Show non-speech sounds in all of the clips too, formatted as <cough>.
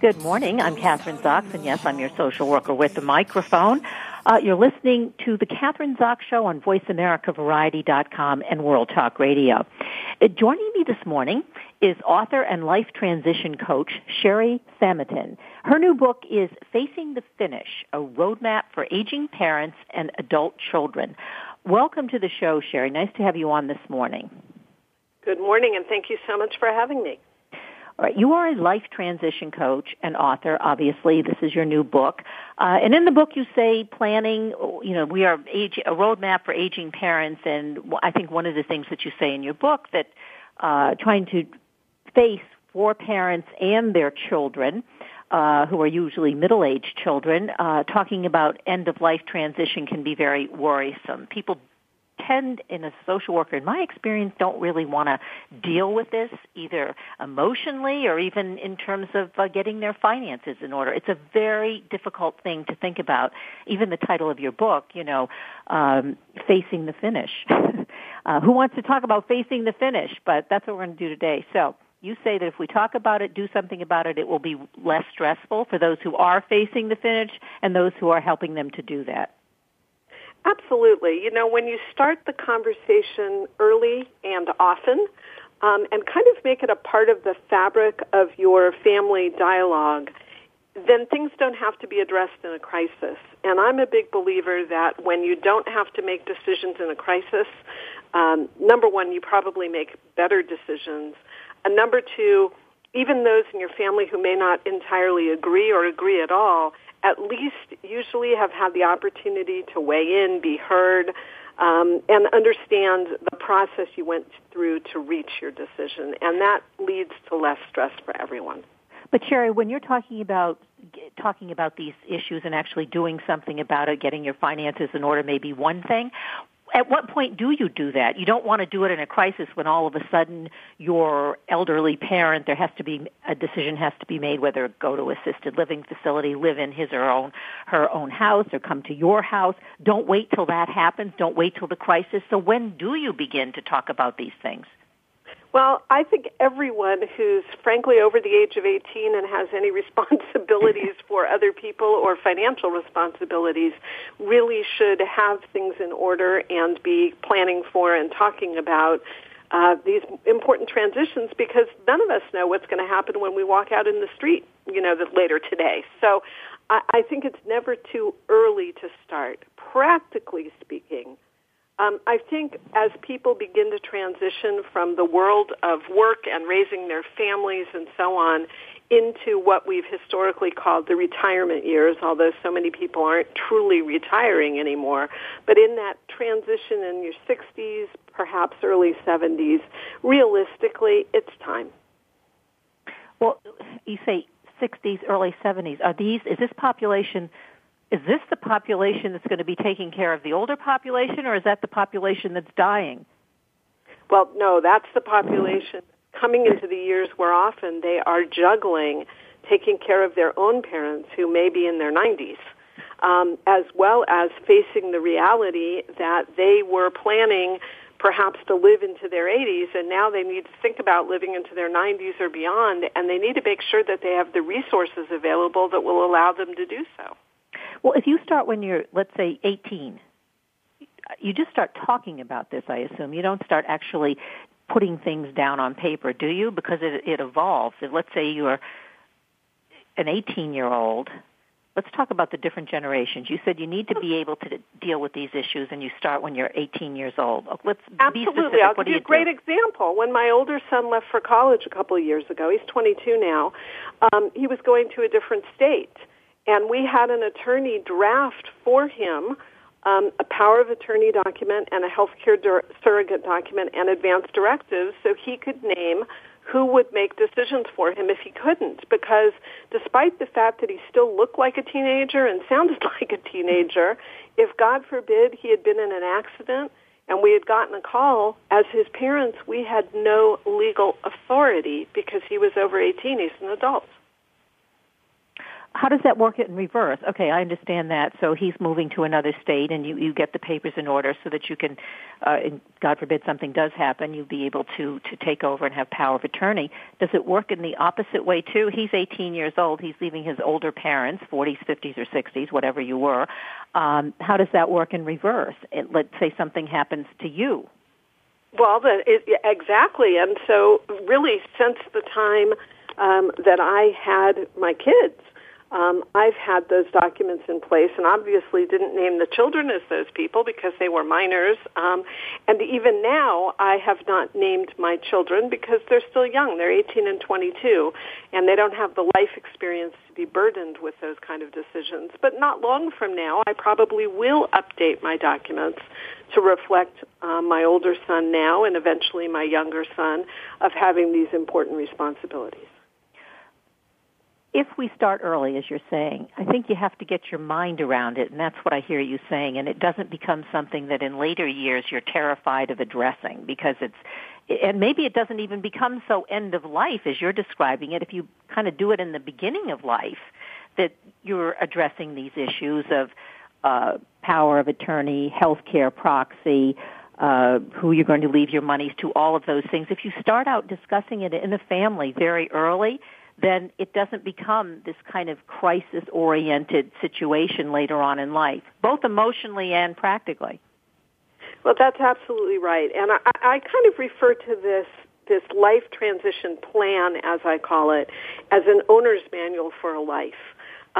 Good morning. I'm Kathryn Zox, and yes, I'm your social worker with the microphone. Uh, you're listening to the Kathryn Zox Show on VoiceAmericaVariety.com and World Talk Radio. Uh, joining me this morning is author and life transition coach Sheri Samotin. Her new book is Facing the Finish, a roadmap for aging parents and adult children. Welcome to the show, Sheri. Nice to have you on this morning. Good morning, and thank you so much for having me. You are a life transition coach and author. Obviously, this is your new book, uh, and in the book you say planning. You know, we are age, a roadmap for aging parents, and I think one of the things that you say in your book that uh, trying to face for parents and their children. Uh, who are usually middle-aged children, uh, talking about end-of-life transition can be very worrisome. People tend, in a social worker, in my experience, don't really want to deal with this either emotionally or even in terms of uh, getting their finances in order. It's a very difficult thing to think about. Even the title of your book, you know, um, facing the finish. <laughs> uh, who wants to talk about facing the finish? But that's what we're going to do today. So you say that if we talk about it, do something about it, it will be less stressful for those who are facing the finish and those who are helping them to do that. Absolutely. You know, when you start the conversation early and often, um, and kind of make it a part of the fabric of your family dialogue, then things don't have to be addressed in a crisis. And I'm a big believer that when you don't have to make decisions in a crisis, um, number one, you probably make better decisions. And number two, even those in your family who may not entirely agree or agree at all, at least usually have had the opportunity to weigh in, be heard, um, and understand the process you went through to reach your decision. And that leads to less stress for everyone. But Sheri, when you're talking about talking about these issues and actually doing something about it, getting your finances in order may be one thing at what point do you do that? You don't want to do it in a crisis when all of a sudden your elderly parent, there has to be a decision has to be made whether go to assisted living facility, live in his or own her own house, or come to your house. Don't wait till that happens. Don't wait till the crisis. So when do you begin to talk about these things? Well, I think everyone who's frankly over the age of 18 and has any <laughs> responsibilities for other people or financial responsibilities really should have things in order and be planning for and talking about uh, these important transitions because none of us know what's going to happen when we walk out in the street, you know, later today. So I, I think it's never too early to start. Practically um, I think as people begin to transition from the world of work and raising their families and so on into what we've historically called the retirement years, although so many people aren't truly retiring anymore. But in that transition in your 60s, perhaps early 70s, realistically, it's time. Well, you say 60s, early 70s. Are these, is this population is this the population that's going to be taking care of the older population, or is that the population that's dying? Well, no, that's the population coming into the years where often they are juggling taking care of their own parents who may be in their 90s, um, as well as facing the reality that they were planning perhaps to live into their 80s and now they need to think about living into their 90s or beyond and they need to make sure that they have the resources available that will allow them to do so. Well, if you start when you're, let's say, 18, you just start talking about this, I assume. You don't start actually putting things down on paper, do you? Because it, it evolves. If, let's say you're an 18 year old let's talk about the different generations. You said you need to be able to deal with these issues, and you start when you're 18 years old. Let's absolutely. Be specific. I'll what give you a great do? example. When my older son left for college a couple of years ago, he's 22 now. Um, he was going to a different state, and we had an attorney draft for him. Um, a power of attorney document and a healthcare dur- surrogate document and advance directives so he could name who would make decisions for him if he couldn't because despite the fact that he still looked like a teenager and sounded <laughs> like a teenager if god forbid he had been in an accident and we had gotten a call as his parents we had no legal authority because he was over 18 he's an adult how does that work in reverse? Okay, I understand that. So he's moving to another state, and you you get the papers in order so that you can, uh, God forbid something does happen, you'll be able to to take over and have power of attorney. Does it work in the opposite way too? He's 18 years old. He's leaving his older parents, 40s, 50s, or 60s, whatever you were. Um, how does that work in reverse? It, let's say something happens to you. Well, the, it, exactly, and so really since the time um, that I had my kids um, I've had those documents in place and obviously didn't name the children as those people because they were minors. Um, and even now, I have not named my children because they're still young. They're 18 and 22, and they don't have the life experience to be burdened with those kind of decisions. But not long from now, I probably will update my documents to reflect uh, my older son now and eventually my younger son of having these important responsibilities if we start early, as you're saying, I think you have to get your mind around it, and that's what I hear you saying. And it doesn't become something that in later years you're terrified of addressing because it's, and maybe it doesn't even become so end of life as you're describing it. If you kind of do it in the beginning of life, that you're addressing these issues of uh, power of attorney, healthcare proxy, uh, who you're going to leave your monies to, all of those things. If you start out discussing it in the family very early, then it doesn't become this kind of crisis oriented situation later on in life, both emotionally and practically. Well, that's absolutely right. And I, I kind of refer to this this life transition plan, as I call it, as an owner's manual for a life.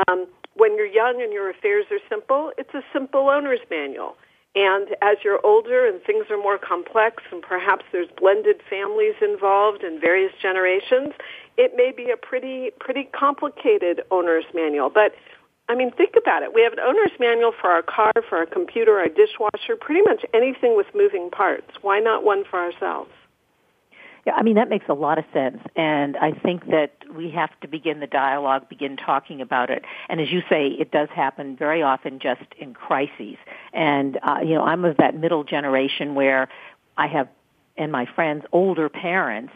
Um, when you're young and your affairs are simple, it's a simple owner's manual. And as you're older and things are more complex and perhaps there's blended families involved in various generations, it may be a pretty pretty complicated owner's manual. But I mean, think about it. We have an owner's manual for our car, for our computer, our dishwasher, pretty much anything with moving parts. Why not one for ourselves? Yeah, I mean that makes a lot of sense, and I think that we have to begin the dialogue, begin talking about it. And as you say, it does happen very often just in crises. And uh, you know, I'm of that middle generation where I have, and my friends, older parents,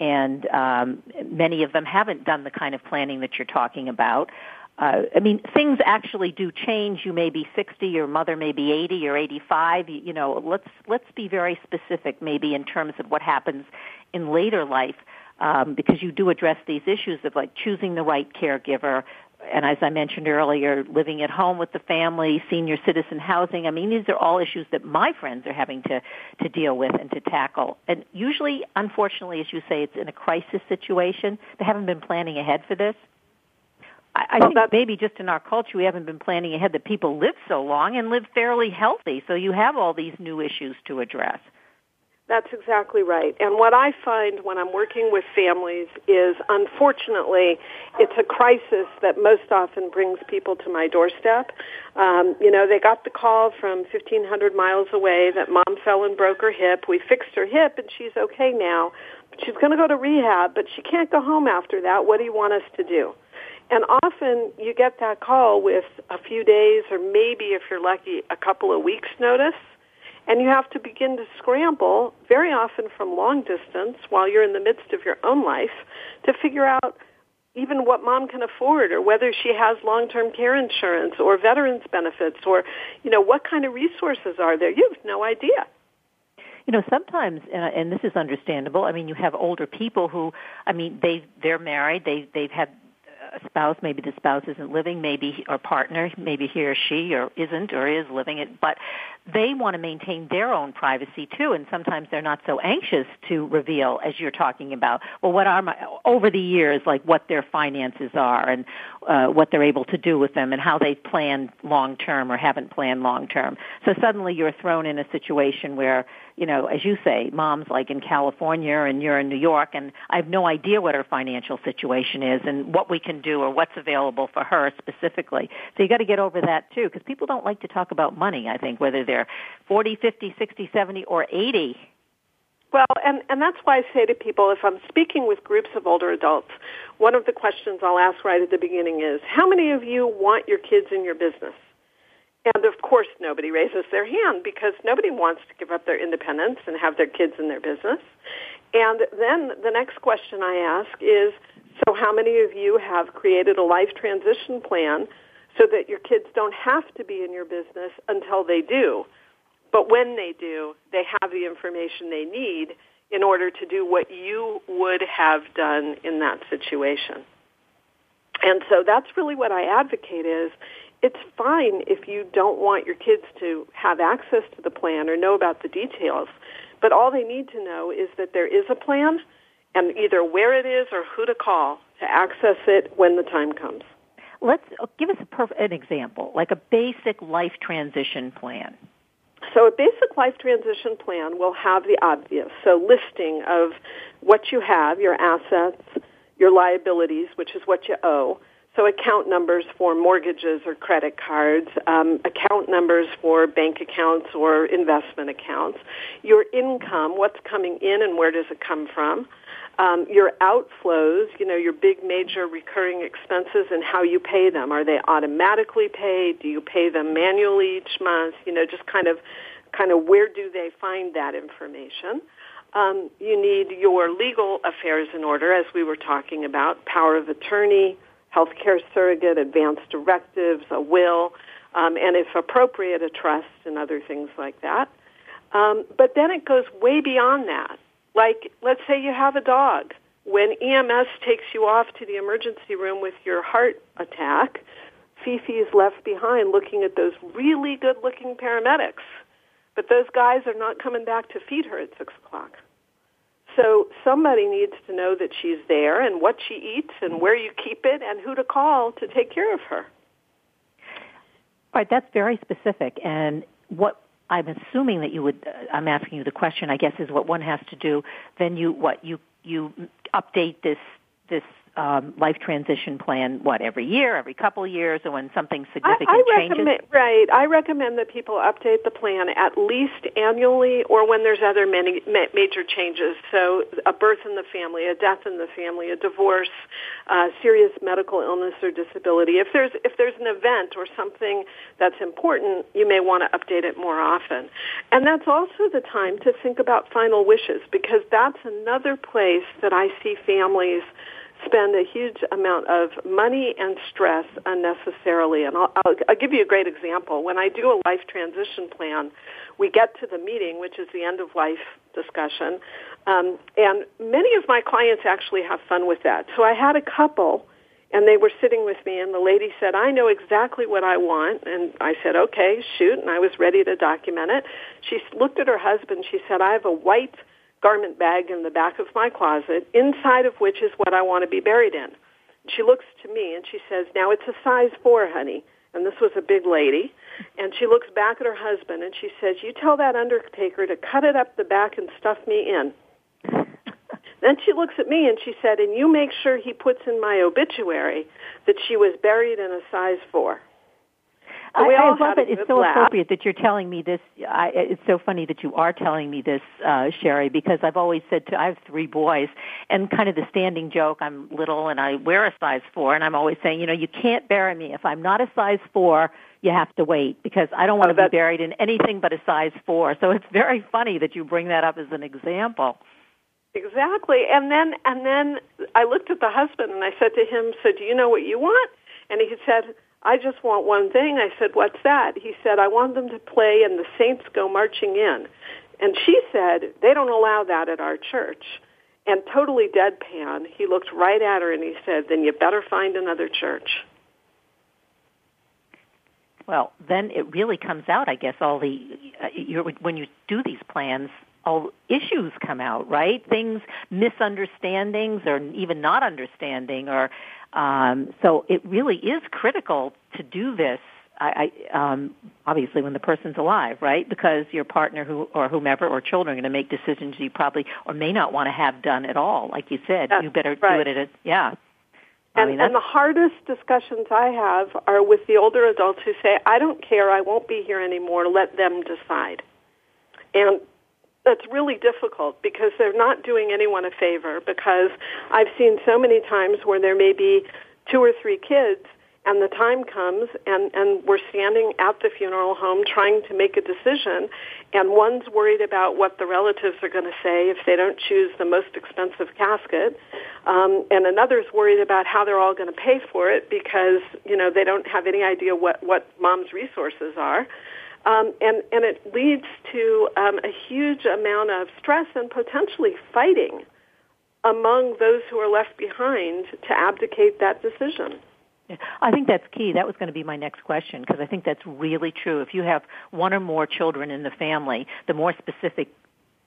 and um, many of them haven't done the kind of planning that you're talking about uh, I mean, things actually do change. You may be 60, your mother may be 80 or 85. You, you know, let's let's be very specific, maybe in terms of what happens in later life, um, because you do address these issues of like choosing the right caregiver, and as I mentioned earlier, living at home with the family, senior citizen housing. I mean, these are all issues that my friends are having to to deal with and to tackle. And usually, unfortunately, as you say, it's in a crisis situation. They haven't been planning ahead for this. I, I well, think maybe just in our culture we haven't been planning ahead that people live so long and live fairly healthy. So you have all these new issues to address. That's exactly right. And what I find when I'm working with families is, unfortunately, it's a crisis that most often brings people to my doorstep. Um, you know, they got the call from 1,500 miles away that mom fell and broke her hip. We fixed her hip and she's okay now. But she's going to go to rehab, but she can't go home after that. What do you want us to do? And often you get that call with a few days or maybe if you're lucky a couple of weeks notice and you have to begin to scramble very often from long distance while you're in the midst of your own life to figure out even what mom can afford or whether she has long-term care insurance or veterans benefits or you know what kind of resources are there? You have no idea. You know sometimes and this is understandable i mean you have older people who i mean they they're married they they've had a spouse, maybe the spouse isn't living, maybe or partner, maybe he or she or isn't or is living it, but they want to maintain their own privacy too, and sometimes they're not so anxious to reveal, as you're talking about, well, what are my over the years, like what their finances are, and uh, what they're able to do with them and how they've planned long term or haven't planned long term. So suddenly you're thrown in a situation where, you know, as you say, mom's like in California and you're in New York and I have no idea what her financial situation is and what we can do or what's available for her specifically. So you got to get over that too because people don't like to talk about money, I think, whether they're 40, 50, 60, 70 or 80 well, and, and that's why I say to people, if I'm speaking with groups of older adults, one of the questions I'll ask right at the beginning is, how many of you want your kids in your business? And of course, nobody raises their hand because nobody wants to give up their independence and have their kids in their business. And then the next question I ask is, so how many of you have created a life transition plan so that your kids don't have to be in your business until they do? But when they do, they have the information they need in order to do what you would have done in that situation. And so that's really what I advocate is it's fine if you don't want your kids to have access to the plan or know about the details, but all they need to know is that there is a plan and either where it is or who to call to access it when the time comes. Let's uh, give us a perf- an example, like a basic life transition plan. So a basic life transition plan will have the obvious. So listing of what you have, your assets, your liabilities, which is what you owe. So account numbers for mortgages or credit cards, um, account numbers for bank accounts or investment accounts, your income, what's coming in and where does it come from, um, your outflows, you know, your big major recurring expenses and how you pay them. Are they automatically paid? Do you pay them manually each month? You know, just kind of, kind of where do they find that information? Um, you need your legal affairs in order, as we were talking about, power of attorney, healthcare surrogate, advance directives, a will, um, and if appropriate, a trust and other things like that. Um, but then it goes way beyond that. Like, let's say you have a dog. When EMS takes you off to the emergency room with your heart attack, Fifi is left behind looking at those really good looking paramedics. But those guys are not coming back to feed her at 6 o'clock. So somebody needs to know that she's there and what she eats and where you keep it and who to call to take care of her. All right, that's very specific. And what I'm assuming that you would. Uh, I'm asking you the question. I guess is what one has to do. Then you what you you update this this um, life transition plan what every year, every couple of years, or when something significant I, I changes? Recommend, right. I recommend that people update the plan at least annually, or when there's other many ma- major changes. So a birth in the family, a death in the family, a divorce, uh, serious medical illness or disability. If there's if there's an event or something that's important, you may want to update it more often. And that's also the time to think about final wishes because that's another place that I see families spend a huge amount of money and stress unnecessarily. And I'll, I'll, I'll give you a great example. When I do a life transition plan, we get to the meeting, which is the end of life discussion, um, and many of my clients actually have fun with that. So I had a couple, and they were sitting with me, and the lady said, "I know exactly what I want," and I said, "Okay, shoot," and I was ready to document it. She looked at her husband. She said, "I have a white." Garment bag in the back of my closet, inside of which is what I want to be buried in. She looks to me and she says, now it's a size four, honey. And this was a big lady. And she looks back at her husband and she says, you tell that undertaker to cut it up the back and stuff me in. <laughs> then she looks at me and she said, and you make sure he puts in my obituary that she was buried in a size four. I, I love it. It's so laugh. appropriate that you're telling me this. I, it's so funny that you are telling me this, uh, Sheri, because I've always said to, I have three boys, and kind of the standing joke, I'm little and I wear a size four, and I'm always saying, you know, you can't bury me. If I'm not a size four, you have to wait because I don't want oh, to be buried in anything but a size four. So it's very funny that you bring that up as an example. Exactly. And then and then I looked at the husband and I said to him, "So do you know what you want?" And he said, I just want one thing. I said, what's that? He said, I want them to play and the saints go marching in. And she said, they don't allow that at our church. And totally deadpan, he looked right at her and he said, then you better find another church. Well, then it really comes out, I guess, all the, uh, you when you do these plans, all issues come out, right? Things, misunderstandings, or even not understanding, or um, so it really is critical to do this. I, I um, obviously when the person's alive, right? Because your partner who or whomever or children are going to make decisions you probably or may not want to have done at all. Like you said, That's you better right. do it at a yeah. And, I mean, and the hardest discussions I have are with the older adults who say, I don't care, I won't be here anymore, let them decide. And that's really difficult because they're not doing anyone a favor because I've seen so many times where there may be two or three kids and the time comes and, and we're standing at the funeral home trying to make a decision and one's worried about what the relatives are going to say if they don't choose the most expensive casket um, and another's worried about how they're all going to pay for it because you know they don't have any idea what what mom's resources are um, and and it leads to um, a huge amount of stress and potentially fighting among those who are left behind to abdicate that decision. I think that's key. That was going to be my next question because I think that's really true. If you have one or more children in the family, the more specific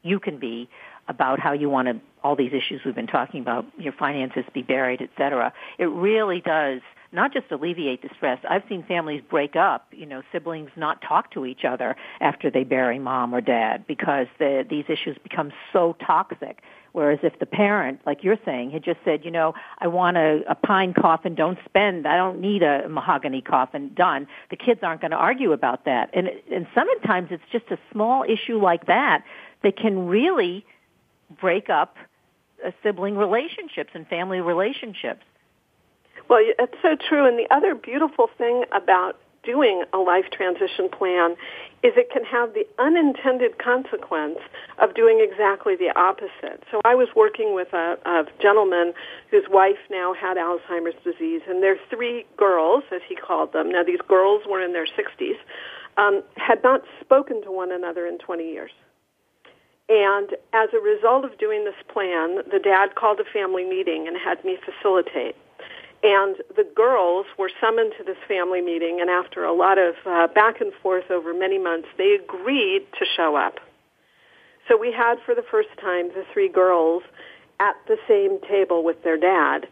you can be about how you want to all these issues we've been talking about, your finances be buried, et cetera. It really does not just alleviate the stress. I've seen families break up, you know, siblings not talk to each other after they bury mom or dad because the, these issues become so toxic. Whereas if the parent, like you're saying, had just said, you know, I want a, a pine coffin, don't spend, I don't need a mahogany coffin done, the kids aren't going to argue about that. And, and sometimes it's just a small issue like that that can really break up uh, sibling relationships and family relationships. Well, it's so true. And the other beautiful thing about doing a life transition plan is it can have the unintended consequence of doing exactly the opposite. So I was working with a, a gentleman whose wife now had Alzheimer's disease, and their three girls, as he called them, now these girls were in their 60s, um, had not spoken to one another in 20 years. And as a result of doing this plan, the dad called a family meeting and had me facilitate. And the girls were summoned to this family meeting, and after a lot of uh, back and forth over many months, they agreed to show up. So we had for the first time the three girls at the same table with their dad,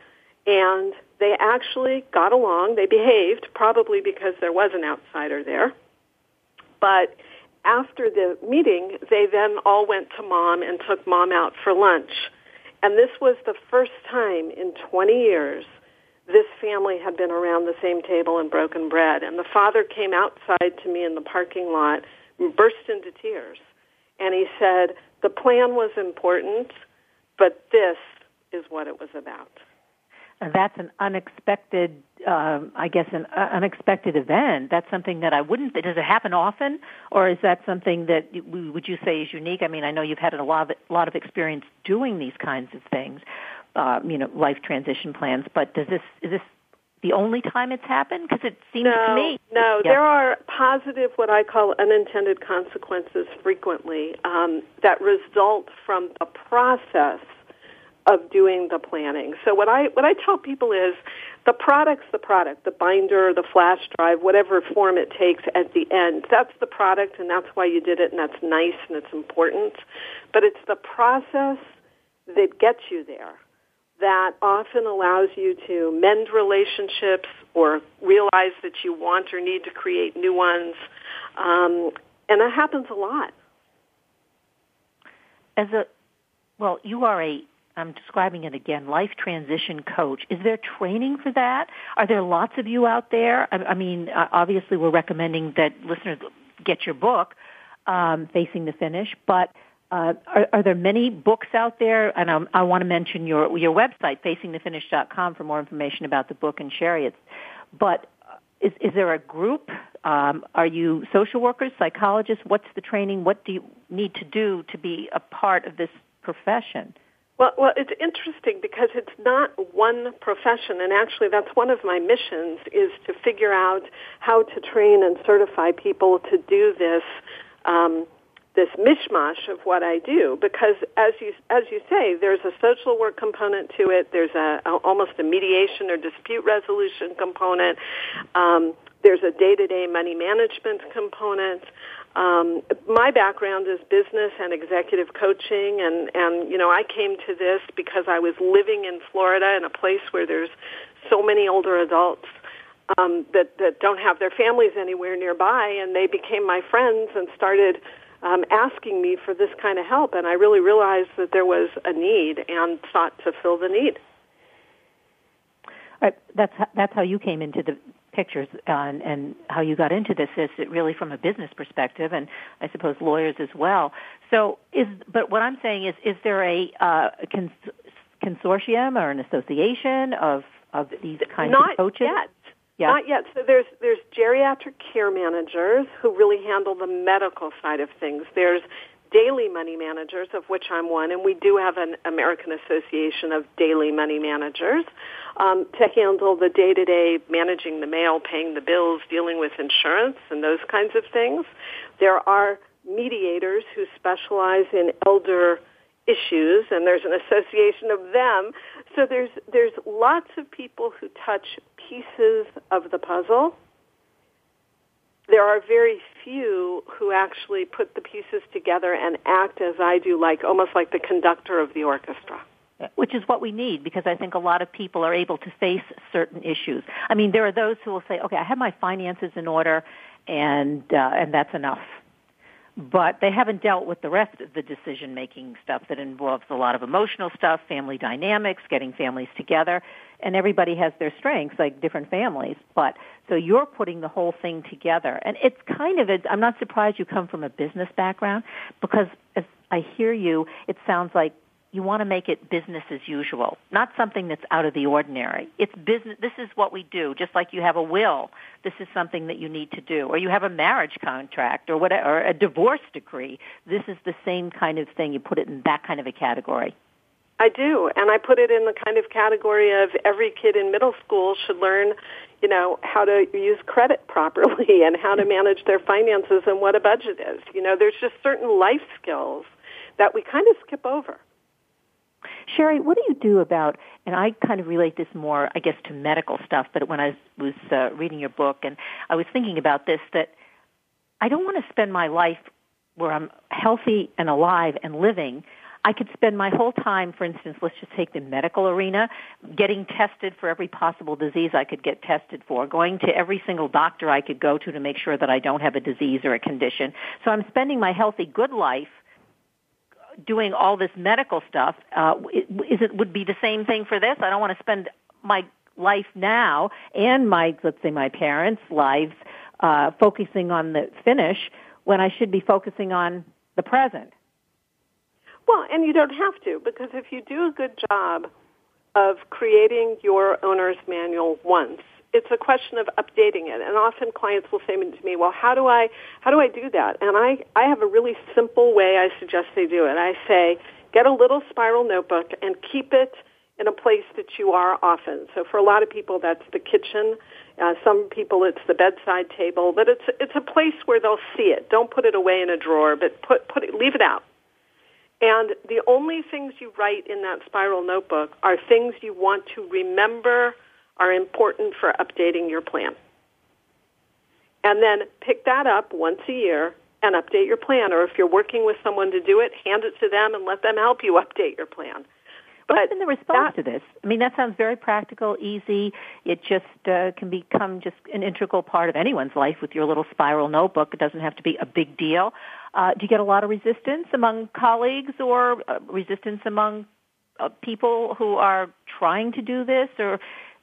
and they actually got along. They behaved, probably because there was an outsider there. But after the meeting, they then all went to mom and took mom out for lunch. And this was the first time in 20 years this family had been around the same table and broken bread. And the father came outside to me in the parking lot burst into tears. And he said, the plan was important, but this is what it was about. And that's an unexpected, um, I guess, an uh, unexpected event. That's something that I wouldn't. Does it happen often, or is that something that would you say is unique? I mean, I know you've had a lot of a lot of experience doing these kinds of things, uh, you know, life transition plans. But does this is this the only time it's happened? Because it seems no, to me. No, yeah. there are positive, what I call unintended consequences frequently um, that result from the process of doing the planning. So what I what I tell people is the product's the product, the binder, the flash drive, whatever form it takes at the end. That's the product and that's why you did it and that's nice and it's important. But it's the process that gets you there that often allows you to mend relationships or realize that you want or need to create new ones. Um, and that happens a lot. As a, well, you are a, I'm describing it again, life transition coach. Is there training for that? Are there lots of you out there? I, I mean, obviously we're recommending that listeners get your book, um, Facing the Finish, but uh, are, are, there many books out there? And um, I want to mention your your website, facingthefinish.com, for more information about the book and chariots. But uh, is, is there a group? Um, are you social workers, psychologists? What's the training? What do you need to do to be a part of this profession? Well, well, it's interesting because it's not one profession, and actually, that's one of my missions is to figure out how to train and certify people to do this. Um, this mishmash of what I do because as you as you say there's a social work component to it. There's a, a almost a mediation or dispute resolution component. Um, there's a day-to-day money management component. Um, my background is business and executive coaching, and and you know I came to this because I was living in Florida in a place where there's so many older adults um, that that don't have their families anywhere nearby, and they became my friends and started um, asking me for this kind of help, and I really realized that there was a need and sought to fill the need. Right. That's that's how you came into the pictures uh, and, and how you got into this is really from a business perspective, and I suppose lawyers as well. So, is but what I'm saying is, is there a, uh, cons- consortium or an association of of these kinds Not of coaches? Yet. Yeah. Not yet. So there's there's geriatric care managers who really handle the medical side of things. There's daily money managers, of which I'm one, and we do have an American Association of Daily Money Managers um, to handle the day-to-day managing the mail, paying the bills, dealing with insurance, and those kinds of things. There are mediators who specialize in elder issues, and there's an association of them. So there's there's lots of people who touch pieces of the puzzle. There are very few who actually put the pieces together and act as I do, like almost like the conductor of the orchestra. Which is what we need because I think a lot of people are able to face certain issues. I mean, there are those who will say, "Okay, I have my finances in order, and uh, and that's enough." But they haven't dealt with the rest of the decision making stuff that involves a lot of emotional stuff, family dynamics, getting families together, and everybody has their strengths, like different families. But so you're putting the whole thing together, and it's kind of. A, I'm not surprised you come from a business background because as I hear you, it sounds like you want to make it business as usual, not something that's out of the ordinary. It's business. This is what we do. Just like you have a will, this is something that you need to do, or you have a marriage contract, or whatever, or a divorce decree. This is the same kind of thing. You put it in that kind of a category. I do, and I put it in the kind of category of every kid in middle school should learn, you know, how to use credit <laughs> properly and how to manage their finances and what a budget is. You know, there's just certain life skills that we kind of skip over. Sheri, what do you do about, and I kind of relate this more, I guess, to medical stuff, but when I was uh, reading your book and I was thinking about this, that I don't want to spend my life where I'm healthy and alive and living. I could spend my whole time, for instance, let's just take the medical arena, getting tested for every possible disease I could get tested for, going to every single doctor I could go to to make sure that I don't have a disease or a condition. So I'm spending my healthy, good life doing all this medical stuff, uh, is it would be the same thing for this? I don't want to spend my life now and my let's say my parents' lives uh, focusing on the finish when I should be focusing on the present. Well, and you don't have to because if you do a good job of creating your owner's manual once it's a question of updating it. And often clients will say to me, "Well, how do I how do I do that?" And I I have a really simple way I suggest they do it. I say, get a little spiral notebook and keep it in a place that you are often. So for a lot of people, that's the kitchen. Uh, some people, it's the bedside table. But it's it's a place where they'll see it. Don't put it away in a drawer, but put put it leave it out. And the only things you write in that spiral notebook are things you want to remember are important for updating your plan. And then pick that up once a year and update your plan. Or if you're working with someone to do it, hand it to them and let them help you <laughs> update your plan. But What's been the response that, to this? I mean, that sounds very practical, easy. It just uh, can become just an integral part of anyone's life with your little spiral notebook. It doesn't have to be a big deal. Uh, do you get a lot of resistance among colleagues or uh, resistance among uh, people who are trying to do this, or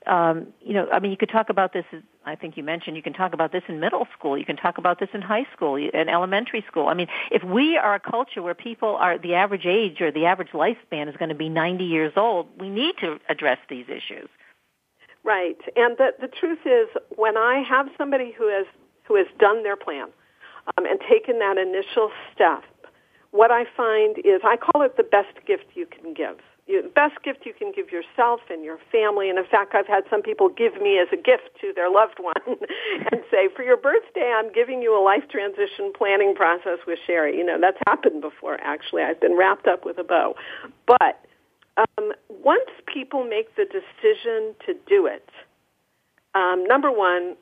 um, you know, I mean, you could talk about this. I think you mentioned you can talk about this in middle school. You can talk about this in high school and elementary school. I mean, if we are a culture where people are the average age or the average lifespan is going to be 90 years old, we need to address these issues. Right, and the the truth is, when I have somebody who has who has done their plan um, and taken that initial step, what I find is I call it the best gift you can give the best gift you can give yourself and your family. And in fact, I've had some people give me as a gift to their loved one <laughs> and say, for your birthday, I'm giving you a life transition planning process with Sheri. You know, that's happened before, actually. I've been wrapped up with a bow. But um, once people make the decision to do it, um, number one,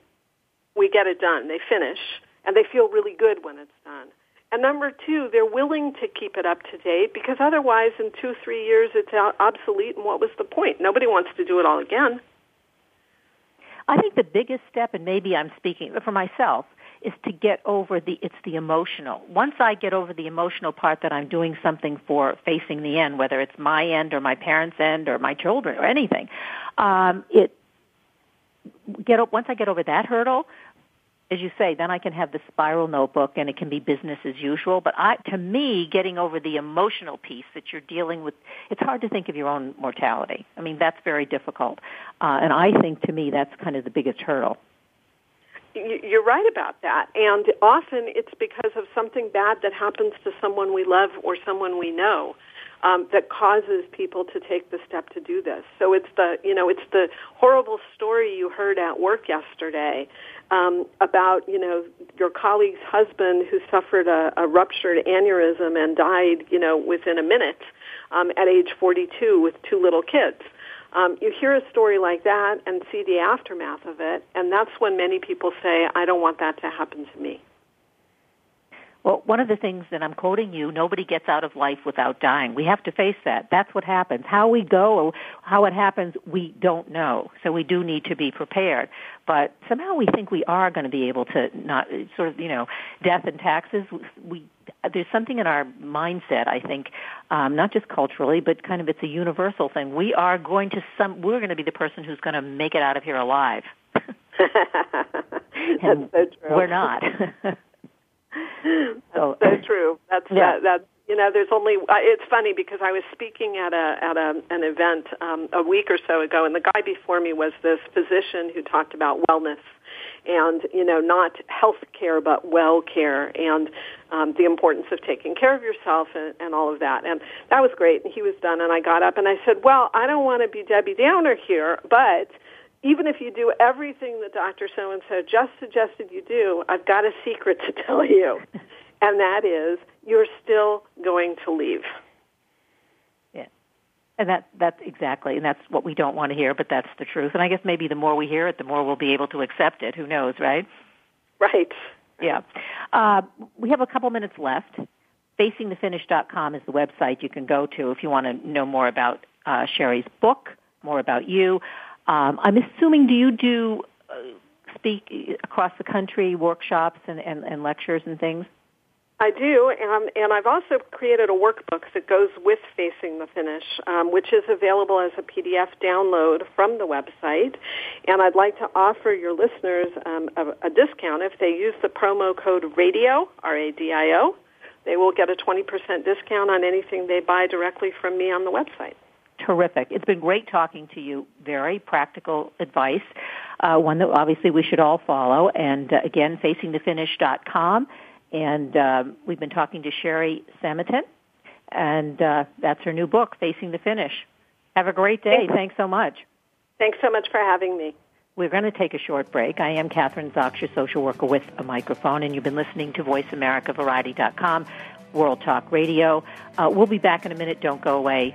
we get it done. They finish. and they feel really good when it's done. And number two, they're willing to keep it up to date because otherwise, in two, three years, it's obsolete. And what was the point? Nobody wants to do it all again. I think the biggest step, and maybe I'm speaking for myself, is to get over the it's the emotional. Once I get over the emotional part that I'm doing something for facing the end, whether it's my end or my parents' end or my children or anything, um, it get once I get over that hurdle, as you say, then I can have the spiral notebook and it can be business as usual. But I, to me, getting over the emotional piece that you're dealing with, it's hard to think of your own mortality. I mean, that's very difficult. Uh, and I think to me that's kind of the biggest hurdle. You're right about that. And often it's because of something bad that happens to someone we love or someone we know um, that causes people to take the step to do this. So it's the you know it's the horrible story you heard at work yesterday um, about you know your colleague's husband who suffered a, a ruptured aneurysm and died you know within a minute um, at age 42 with two little kids. Um, you hear a story like that and see the aftermath of it, and that's when many people say, "I don't want that to happen to me." Well, one of the things that I'm quoting you, nobody gets out of life without dying. We have to face that. That's what happens. How we go, how it happens, we don't know. So we do need to be prepared. But somehow we think we are going to be able to not, sort of, you know, death and taxes, we, there's something in our mindset, I think, um, not just culturally, but kind of it's a universal thing. We are going to some, we're going to be the person who's going to make it out of here alive. <laughs> <laughs> That's so true. We're not. <laughs> so, that's so true. That's yeah. that, that you know there's only uh, it's funny because I was speaking at a at a, an event um, a week or so ago and the guy before me was this physician who talked about wellness and you know not health care but well care and um, the importance of taking care of yourself and, and all of that and that was great and he was done and I got up and I said well I don't want to be Debbie Downer here but even if you do everything that Dr. So and so just suggested you do, I've got a secret to <laughs> tell you. and that is you're still going to leave. Yeah. And that that's exactly and that's what we don't want to hear, but that's the truth. And I guess maybe the more we hear it, the more we'll be able to accept it. Who knows, right? Right. Yeah. Uh, we have a couple minutes left. FacingTheFinish.com is the website you can go to if you want to know more about uh, Sheri's book, more about you. Um, I'm assuming, do you do uh, speak across the country workshops and, and, and lectures and things? I do, and, and I've also created a workbook that goes with Facing the Finish, um, which is available as a PDF download from the website. And I'd like to offer your listeners um, a, a discount if they use the promo code RADIO, R-A-D-I-O. They will get a 20% discount on anything they buy directly from me on the website terrific. It's been great talking to you. Very practical advice, uh, one that obviously we should all follow. And uh, again, facingthefinish.com. And uh, we've been talking to Sheri Samotin, and uh, that's her new book, Facing the Finish. Have a great day. Thanks, Thanks so much. Thanks so much for having me. We're going to take a short break. I am Kathryn Zox, your social worker with a microphone, and you've been listening to VoiceAmericaVariety.com, World Talk Radio. Uh, we'll be back in a minute. Don't go away.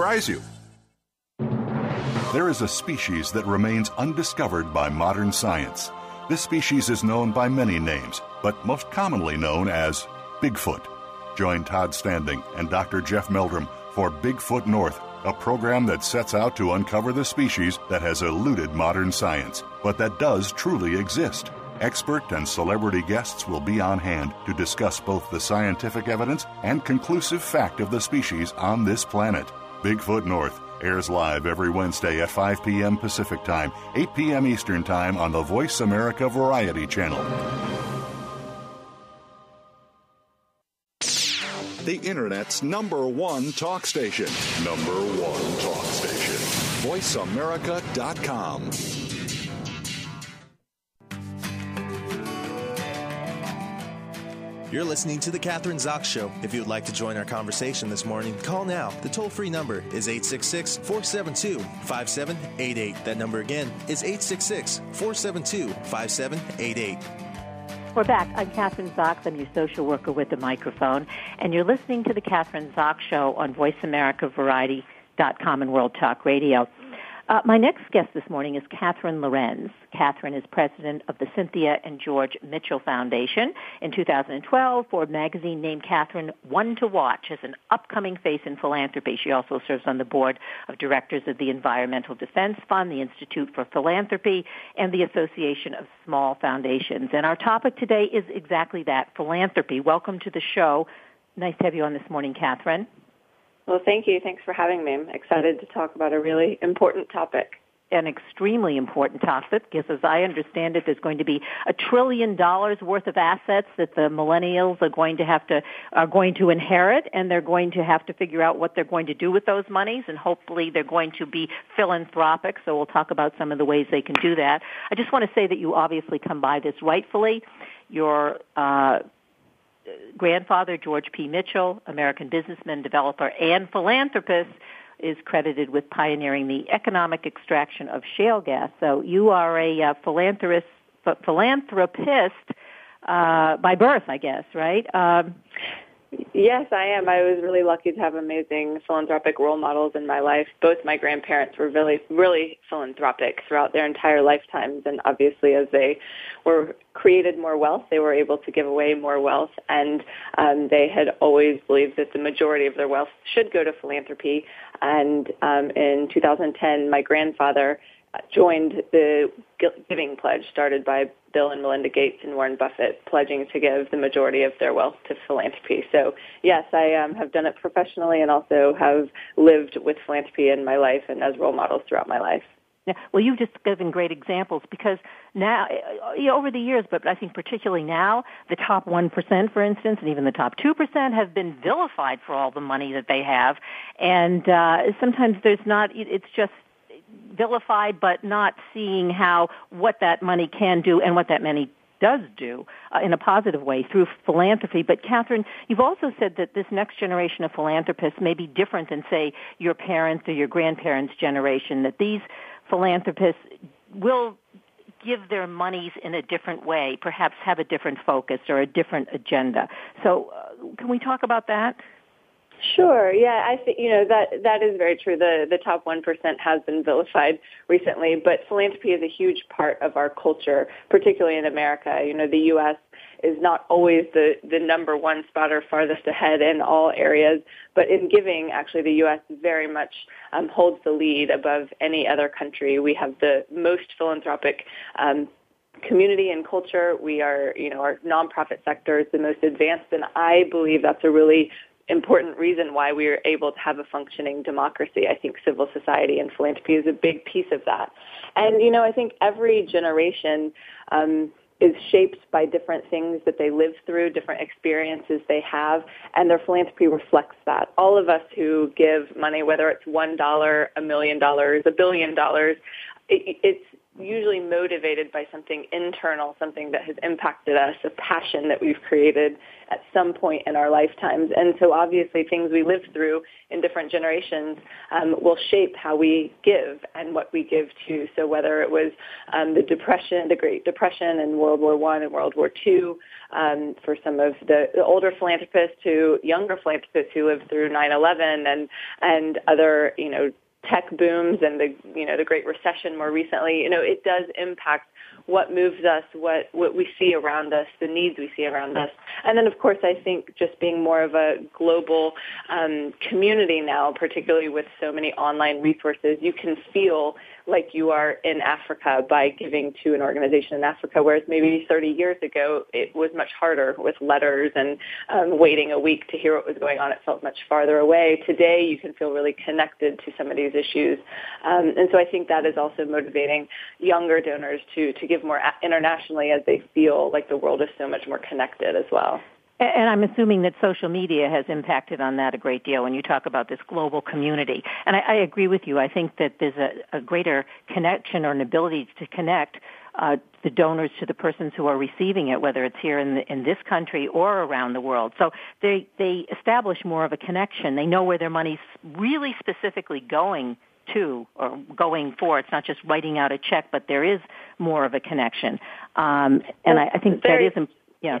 surprise you. There is a species that remains undiscovered by modern science. This species is known by many names, but most commonly known as Bigfoot. Join Todd Standing and Dr. Jeff Meldrum for Bigfoot North, a program that sets out to uncover the species that has eluded modern science, but that does truly exist. Expert and celebrity guests will be on hand to discuss both the scientific evidence and conclusive fact of the species on this planet. Bigfoot North, Airs live every Wednesday at 5 p.m. Pacific Time, 8 p.m. Eastern Time on the Voice America Variety Channel. The Internet's number one talk station. Number one talk station. VoiceAmerica.com. You're listening to The Kathryn Zox Show. If you would like to join our conversation this morning, call now. The toll free number is 866 472 5788. That number again is 866 472 5788. We're back. I'm Kathryn Zox. I'm your social worker with the microphone. And you're listening to The Kathryn Zox Show on Voice America Variety.com and World Talk Radio. Uh, my next guest this morning is Katherine Lorenz. Katherine is president of the Cynthia and George Mitchell Foundation. In 2012, Forbes magazine named Katherine one to watch as an upcoming face in philanthropy. She also serves on the board of directors of the Environmental Defense Fund, the Institute for Philanthropy, and the Association of Small Foundations. And our topic today is exactly that, philanthropy. Welcome to the show. Nice to have you on this morning, Katherine. Well, thank you. Thanks for having me. I'm excited to talk about a really important topic. An extremely important topic because, as I understand it, there's going to be a trillion dollars worth of assets that the millennials are going to have to are going to inherit, and they're going to have to figure out what they're going to do with those monies, and hopefully they're going to be philanthropic. So we'll talk about some of the ways they can do that. I just want to say that you obviously come by this rightfully. Your uh, grandfather, George P. Mitchell, American businessman, developer, and philanthropist, is credited with pioneering the economic extraction of shale gas. So you are a uh, philanthropist, philanthropist uh, by birth, I guess, right? Um, Yes, I am. I was really lucky to have amazing philanthropic role models in my life. Both my grandparents were really, really philanthropic throughout their entire lifetimes, and obviously, as they were created more wealth, they were able to give away more wealth, and um, they had always believed that the majority of their wealth should go to philanthropy. And um, in 2010, my grandfather joined the Giving Pledge started by Bill and Melinda Gates and Warren Buffett, pledging to give the majority of their wealth to philanthropy. So yes, I um, have done it professionally and also have lived with philanthropy in my life and as role models throughout my life. Yeah, well, you've just given great examples because now, you know, over the years, but I think particularly now, the top 1%, for instance, and even the top 2% have been vilified for all the money that they have. And uh, sometimes there's not, it's just vilified, but not seeing how what that money can do and what that money does do uh, in a positive way through philanthropy. But Katherine, you've also said that this next generation of philanthropists may be different than, say, your parents or your grandparents' generation. That these philanthropists will give their monies in a different way, perhaps have a different focus or a different agenda. So, uh, can we talk about that? Sure. Yeah, I think you know that that is very true. The the top one percent has been vilified recently, but philanthropy is a huge part of our culture, particularly in America. You know, the U.S. is not always the the number one spot or farthest ahead in all areas, but in giving, actually, the U.S. very much um, holds the lead above any other country. We have the most philanthropic um, community and culture. We are, you know, our nonprofit sector is the most advanced, and I believe that's a really important reason why we are able to have a functioning democracy. I think civil society and philanthropy is a big piece of that. And, you know, I think every generation um, is shaped by different things that they live through, different experiences they have, and their philanthropy reflects that. All of us who give money, whether it's one dollar, a million dollars, a billion dollars, it, it's usually motivated by something internal, something that has impacted us, a passion that we've created at some point in our lifetimes. And so obviously things we live through in different generations um, will shape how we give and what we give to. So whether it was um, the Depression, the Great Depression and World War One and World War Two, um, for some of the, the older philanthropists to younger philanthropists who lived through 9/11 and and other you know tech booms and the you know the Great Recession more recently, you know, it does impact what moves us, what what we see around us, the needs we see around us, and then of course I think just being more of a global um, community now, particularly with so many online resources, you can feel like you are in Africa by giving to an organization in Africa, whereas maybe 30 years ago it was much harder with letters and um, waiting a week to hear what was going on. It felt much farther away. Today you can feel really connected to some of these issues. Um, and so I think that is also motivating younger donors to, to give more internationally as they feel like the world is so much more connected as well. And I'm assuming that social media has impacted on that a great deal when you talk about this global community. And I, I agree with you. I think that there's a, a greater connection or an ability to connect uh, the donors to the persons who are receiving it, whether it's here in, the, in this country or around the world. So they they establish more of a connection. They know where their money's really specifically going to or going for. It's not just writing out a check, but there is more of a connection. Um, and I, I think that is, yeah.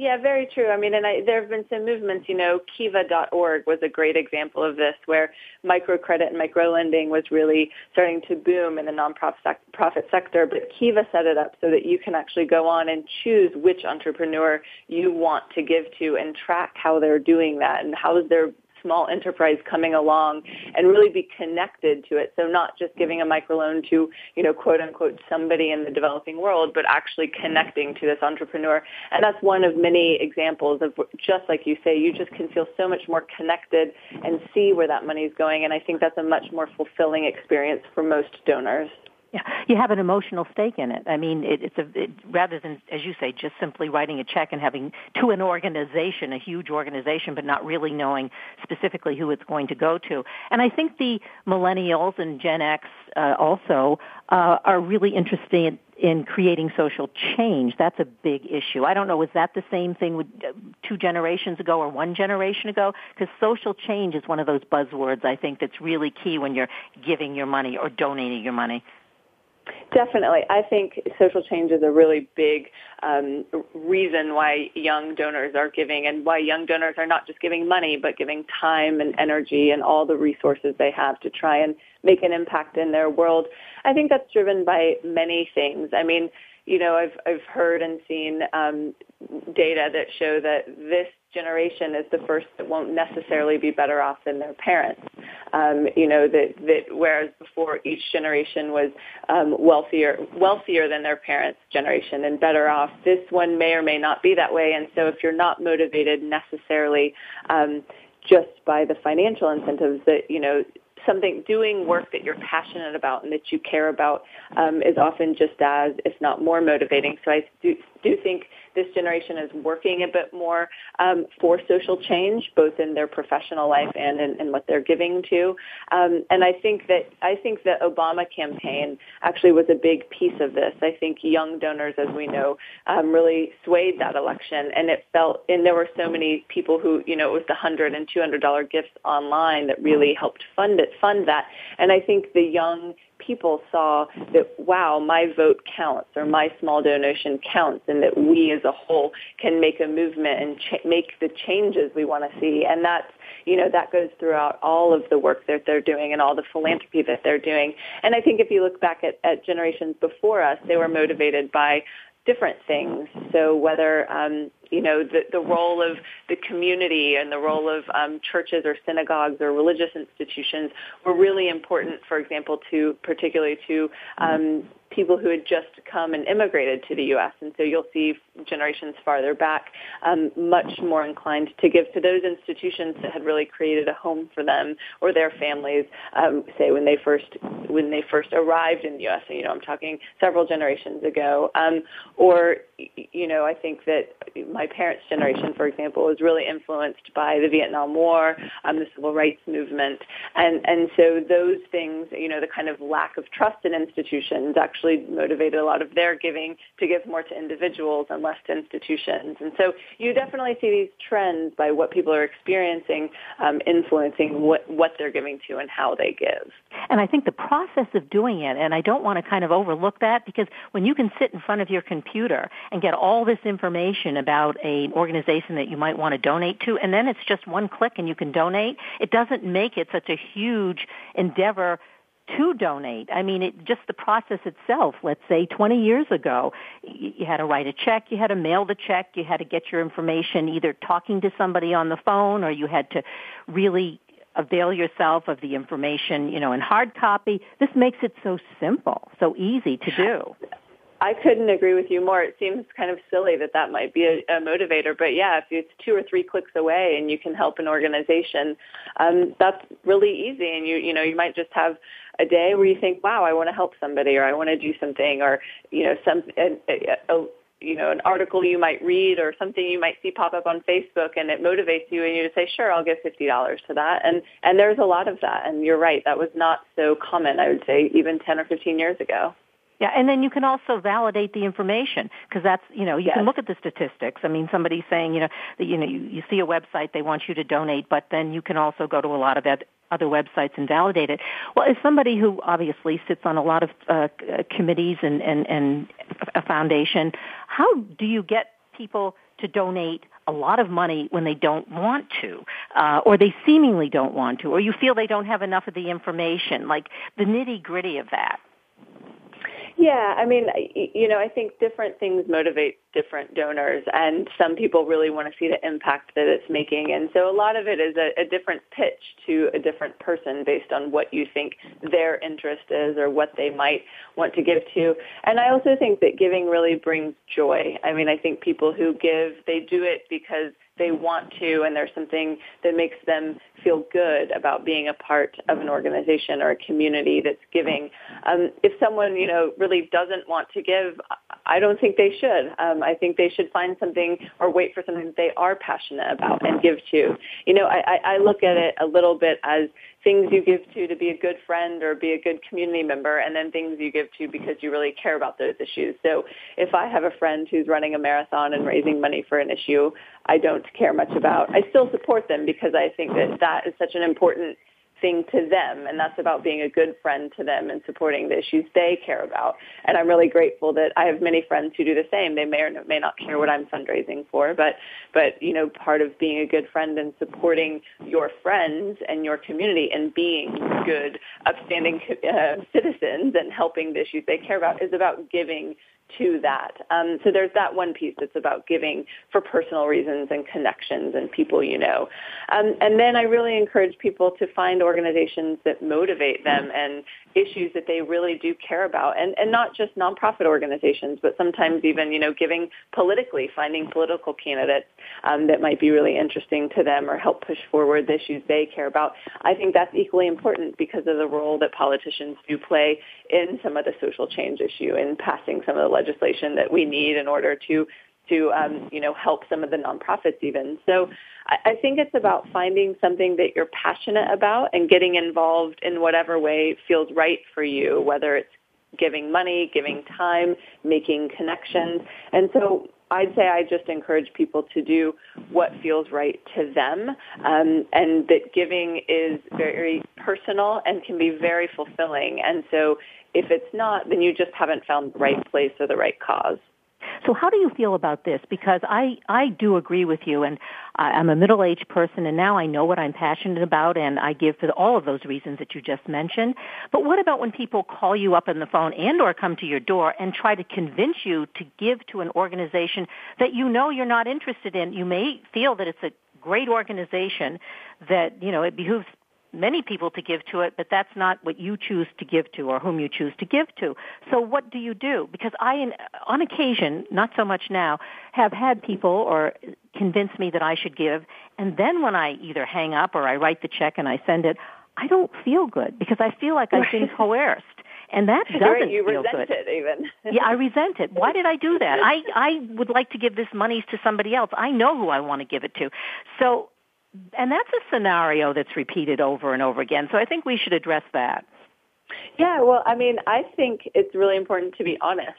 Yeah, very true. I mean, and I, there have been some movements. You know, Kiva.org was a great example of this, where microcredit and microlending was really starting to boom in the nonprofit sec- profit sector. But Kiva set it up so that you can actually go on and choose which entrepreneur you want to give to and track how they're doing that and how is their small enterprise coming along and really be connected to it. So not just giving a microloan to, you know, quote unquote somebody in the developing world, but actually connecting to this entrepreneur. And that's one of many examples of just like you say, you just can feel so much more connected and see where that money is going. And I think that's a much more fulfilling experience for most donors. Yeah, you have an emotional stake in it. I mean, it, it's a it, rather than, as you say, just simply writing a check and having to an organization, a huge organization, but not really knowing specifically who it's going to go to. And I think the millennials and Gen X uh, also uh, are really interested in, in creating social change. That's a big issue. I don't know, was that the same thing with uh, two generations ago or one generation ago? Because social change is one of those buzzwords I think that's really key when you're giving your money or donating your money. Definitely. I think social change is a really big um, reason why young donors are giving and why young donors are not just giving money, but giving time and energy and all the resources they have to try and make an impact in their world. I think that's driven by many things. I mean, you know, I've I've heard and seen um, data that show that this generation is the first that won't necessarily be better off than their parents. Um, you know that that whereas before each generation was um, wealthier wealthier than their parents' generation and better off, this one may or may not be that way. And so if you're not motivated necessarily um, just by the financial incentives that you know something doing work that you're passionate about and that you care about um, is often just as, if not more, motivating. So I do, do think this generation is working a bit more um, for social change, both in their professional life and in, in what they're giving to. Um, and I think that I think the Obama campaign actually was a big piece of this. I think young donors, as we know, um, really swayed that election, and it felt. And there were so many people who, you know, it was the hundred and two hundred dollar gifts online that really helped fund it, fund that. And I think the young people saw that, wow, my vote counts or my small donation counts and that we as a whole can make a movement and ch- make the changes we want to see. And that's, you know, that goes throughout all of the work that they're doing and all the philanthropy that they're doing. And I think if you look back at, at generations before us, they were motivated by different things. So whether um, you know the, the role of the community and the role of um, churches or synagogues or religious institutions were really important. For example, to particularly to um, people who had just come and immigrated to the U.S. And so you'll see generations farther back um, much more inclined to give to those institutions that had really created a home for them or their families. Um, say when they first when they first arrived in the U.S. You know, I'm talking several generations ago. Um, or you know, I think that my parents' generation, for example, was really influenced by the Vietnam War, um, the civil rights movement, and and so those things, you know, the kind of lack of trust in institutions actually actually motivated a lot of their giving to give more to individuals and less to institutions. And so you definitely see these trends by what people are experiencing um, influencing what, what they're giving to and how they give. And I think the process of doing it, and I don't want to kind of overlook that because when you can sit in front of your computer and get all this information about an organization that you might want to donate to, and then it's just one click and you can donate, it doesn't make it such a huge endeavor to donate. I mean, it, just the process itself, let's say 20 years ago, you, you had to write a check, you had to mail the check, you had to get your information either talking to somebody on the phone or you had to really avail yourself of the information, you know, in hard copy. This makes it so simple, so easy to do. I couldn't agree with you more. It seems kind of silly that that might be a, a motivator, but yeah, if it's two or three clicks away and you can help an organization, um, that's really easy. And you, you know, you might just have a day where you think, wow, I want to help somebody or I want to do something or, you know, some, a, a, a, you know, an article you might read or something you might see pop up on Facebook and it motivates you and you just say, sure, I'll give $50 to that. And, and there's a lot of that. And you're right. That was not so common, I would say, even 10 or 15 years ago. Yeah, and then you can also validate the information because that's you know you yes. can look at the statistics. I mean, somebody's saying you know that you know you, you see a website they want you to donate, but then you can also go to a lot of ed- other websites and validate it. Well, as somebody who obviously sits on a lot of uh, committees and and and a foundation, how do you get people to donate a lot of money when they don't want to, uh, or they seemingly don't want to, or you feel they don't have enough of the information, like the nitty gritty of that? Yeah, I mean, you know, I think different things motivate different donors, and some people really want to see the impact that it's making. And so a lot of it is a, a different pitch to a different person based on what you think their interest is or what they might want to give to. And I also think that giving really brings joy. I mean, I think people who give, they do it because they want to and there's something that makes them feel good about being a part of an organization or a community that's giving. Um, if someone, you know, really doesn't want to give, I don't think they should. Um, I think they should find something or wait for something that they are passionate about and give to. You know, I, I look at it a little bit as things you give to to be a good friend or be a good community member, and then things you give to because you really care about those issues. So if I have a friend who's running a marathon and raising money for an issue I don't care much about, I still support them because I think that that is such an important thing to them, and that's about being a good friend to them and supporting the issues they care about. And I'm really grateful that I have many friends who do the same. They may or may not care what I'm fundraising for, but but you know, part of being a good friend and supporting your friends and your community and being good, upstanding uh, citizens and helping the issues they care about is about giving to that. Um, so there's that one piece that's about giving for personal reasons and connections and people you know. Um, and then I really encourage people to find organizations that motivate them and issues that they really do care about and, and not just nonprofit organizations, but sometimes even, you know, giving politically, finding political candidates um, that might be really interesting to them or help push forward the issues they care about. I think that's equally important because of the role that politicians do play in some of the social change issue in passing some of the legislation that we need in order to to um, you know help some of the nonprofits even. So I, I think it's about finding something that you're passionate about and getting involved in whatever way feels right for you, whether it's giving money, giving time, making connections. And so I'd say I just encourage people to do what feels right to them, um, and that giving is very personal and can be very fulfilling. And so, if it's not, then you just haven't found the right place or the right cause. So how do you feel about this? Because I, I do agree with you and I'm a middle-aged person and now I know what I'm passionate about and I give for all of those reasons that you just mentioned. But what about when people call you up on the phone and or come to your door and try to convince you to give to an organization that you know you're not interested in? You may feel that it's a great organization that, you know, it behooves many people to give to it, but that's not what you choose to give to or whom you choose to give to. So what do you do? Because I, on occasion, not so much now, have had people or convince me that I should give, and then when I either hang up or I write the check and I send it, I don't feel good because I feel like I've been <laughs> coerced. And that doesn't right, you feel resent good. it even. <laughs> yeah, I resent it. Why did I do that? I I would like to give this money to somebody else. I know who I want to give it to. So and that's a scenario that's repeated over and over again. So I think we should address that. Yeah, well, I mean, I think it's really important to be honest.